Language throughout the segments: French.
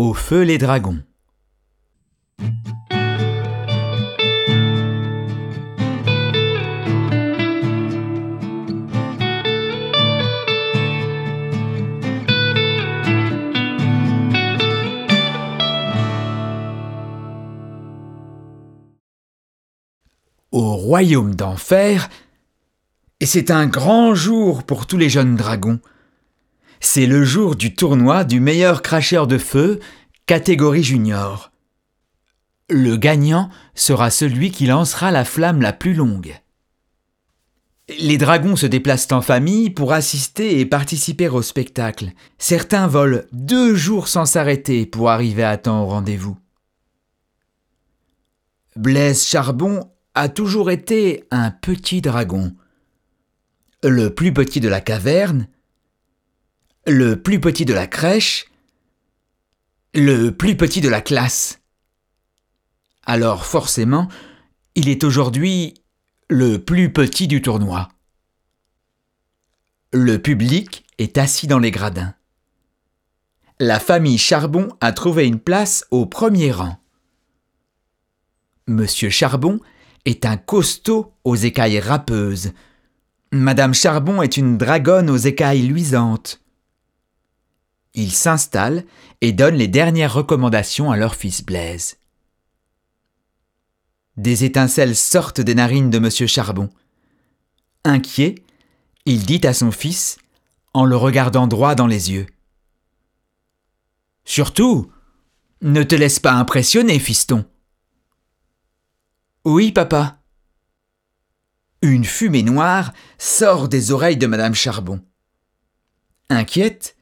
Au feu les dragons. Au royaume d'enfer, et c'est un grand jour pour tous les jeunes dragons. C'est le jour du tournoi du meilleur cracheur de feu, catégorie junior. Le gagnant sera celui qui lancera la flamme la plus longue. Les dragons se déplacent en famille pour assister et participer au spectacle. Certains volent deux jours sans s'arrêter pour arriver à temps au rendez-vous. Blaise Charbon a toujours été un petit dragon. Le plus petit de la caverne, le plus petit de la crèche, le plus petit de la classe. Alors forcément, il est aujourd'hui le plus petit du tournoi. Le public est assis dans les gradins. La famille Charbon a trouvé une place au premier rang. Monsieur Charbon est un costaud aux écailles râpeuses. Madame Charbon est une dragonne aux écailles luisantes. Ils s'installent et donnent les dernières recommandations à leur fils Blaise. Des étincelles sortent des narines de Monsieur Charbon. Inquiet, il dit à son fils, en le regardant droit dans les yeux. Surtout, ne te laisse pas impressionner, fiston. Oui, papa. Une fumée noire sort des oreilles de Madame Charbon. Inquiète,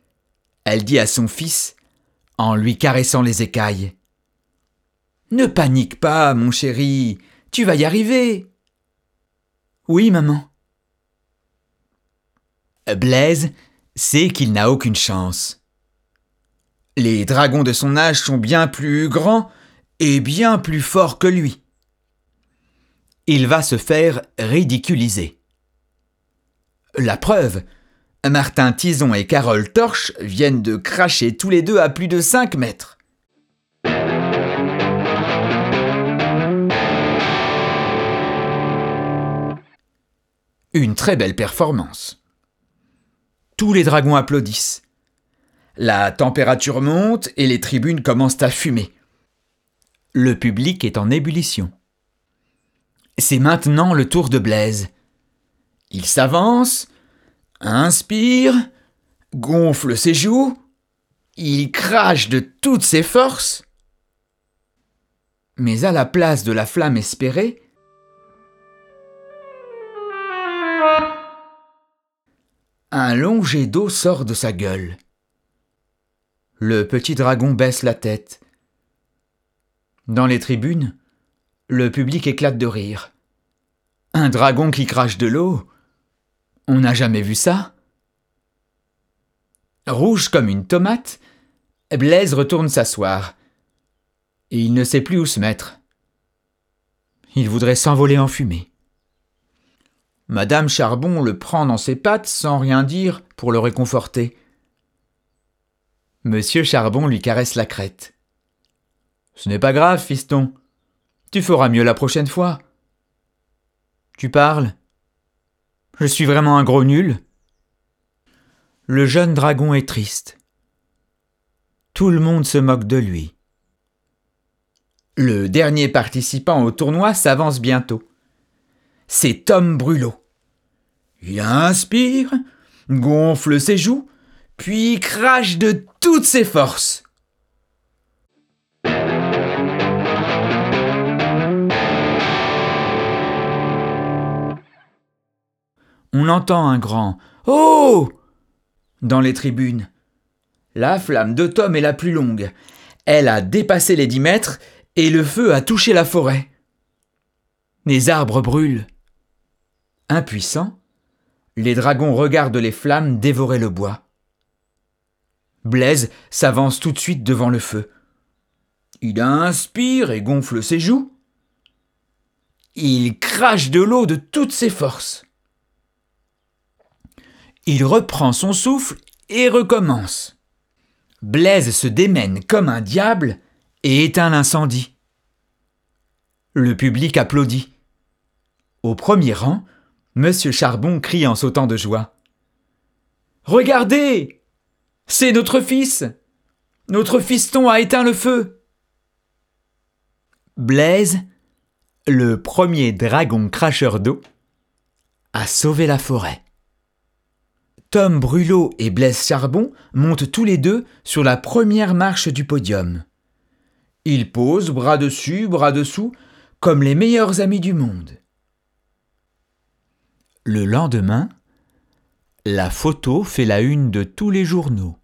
elle dit à son fils, en lui caressant les écailles. Ne panique pas, mon chéri, tu vas y arriver. Oui, maman. Blaise sait qu'il n'a aucune chance. Les dragons de son âge sont bien plus grands et bien plus forts que lui il va se faire ridiculiser. La preuve, Martin Tison et Carole Torche viennent de cracher tous les deux à plus de 5 mètres. Une très belle performance. Tous les dragons applaudissent. La température monte et les tribunes commencent à fumer. Le public est en ébullition. C'est maintenant le tour de Blaise. Il s'avance, inspire, gonfle ses joues, il crache de toutes ses forces. Mais à la place de la flamme espérée, un long jet d'eau sort de sa gueule. Le petit dragon baisse la tête. Dans les tribunes, le public éclate de rire. Un dragon qui crache de l'eau On n'a jamais vu ça Rouge comme une tomate, Blaise retourne s'asseoir. Il ne sait plus où se mettre. Il voudrait s'envoler en fumée. Madame Charbon le prend dans ses pattes sans rien dire pour le réconforter. Monsieur Charbon lui caresse la crête. Ce n'est pas grave, fiston. Tu feras mieux la prochaine fois. Tu parles? Je suis vraiment un gros nul Le jeune dragon est triste. Tout le monde se moque de lui. Le dernier participant au tournoi s'avance bientôt. C'est Tom Brulot. Il inspire, gonfle ses joues, puis crache de toutes ses forces. On entend un grand Oh dans les tribunes. La flamme de Tom est la plus longue. Elle a dépassé les dix mètres et le feu a touché la forêt. Les arbres brûlent. Impuissants, les dragons regardent les flammes dévorer le bois. Blaise s'avance tout de suite devant le feu. Il inspire et gonfle ses joues. Il crache de l'eau de toutes ses forces. Il reprend son souffle et recommence. Blaise se démène comme un diable et éteint l'incendie. Le public applaudit. Au premier rang, Monsieur Charbon crie en sautant de joie. Regardez C'est notre fils Notre fiston a éteint le feu Blaise, le premier dragon cracheur d'eau, a sauvé la forêt. Tom Brulot et Blaise Charbon montent tous les deux sur la première marche du podium. Ils posent bras dessus, bras dessous, comme les meilleurs amis du monde. Le lendemain, la photo fait la une de tous les journaux.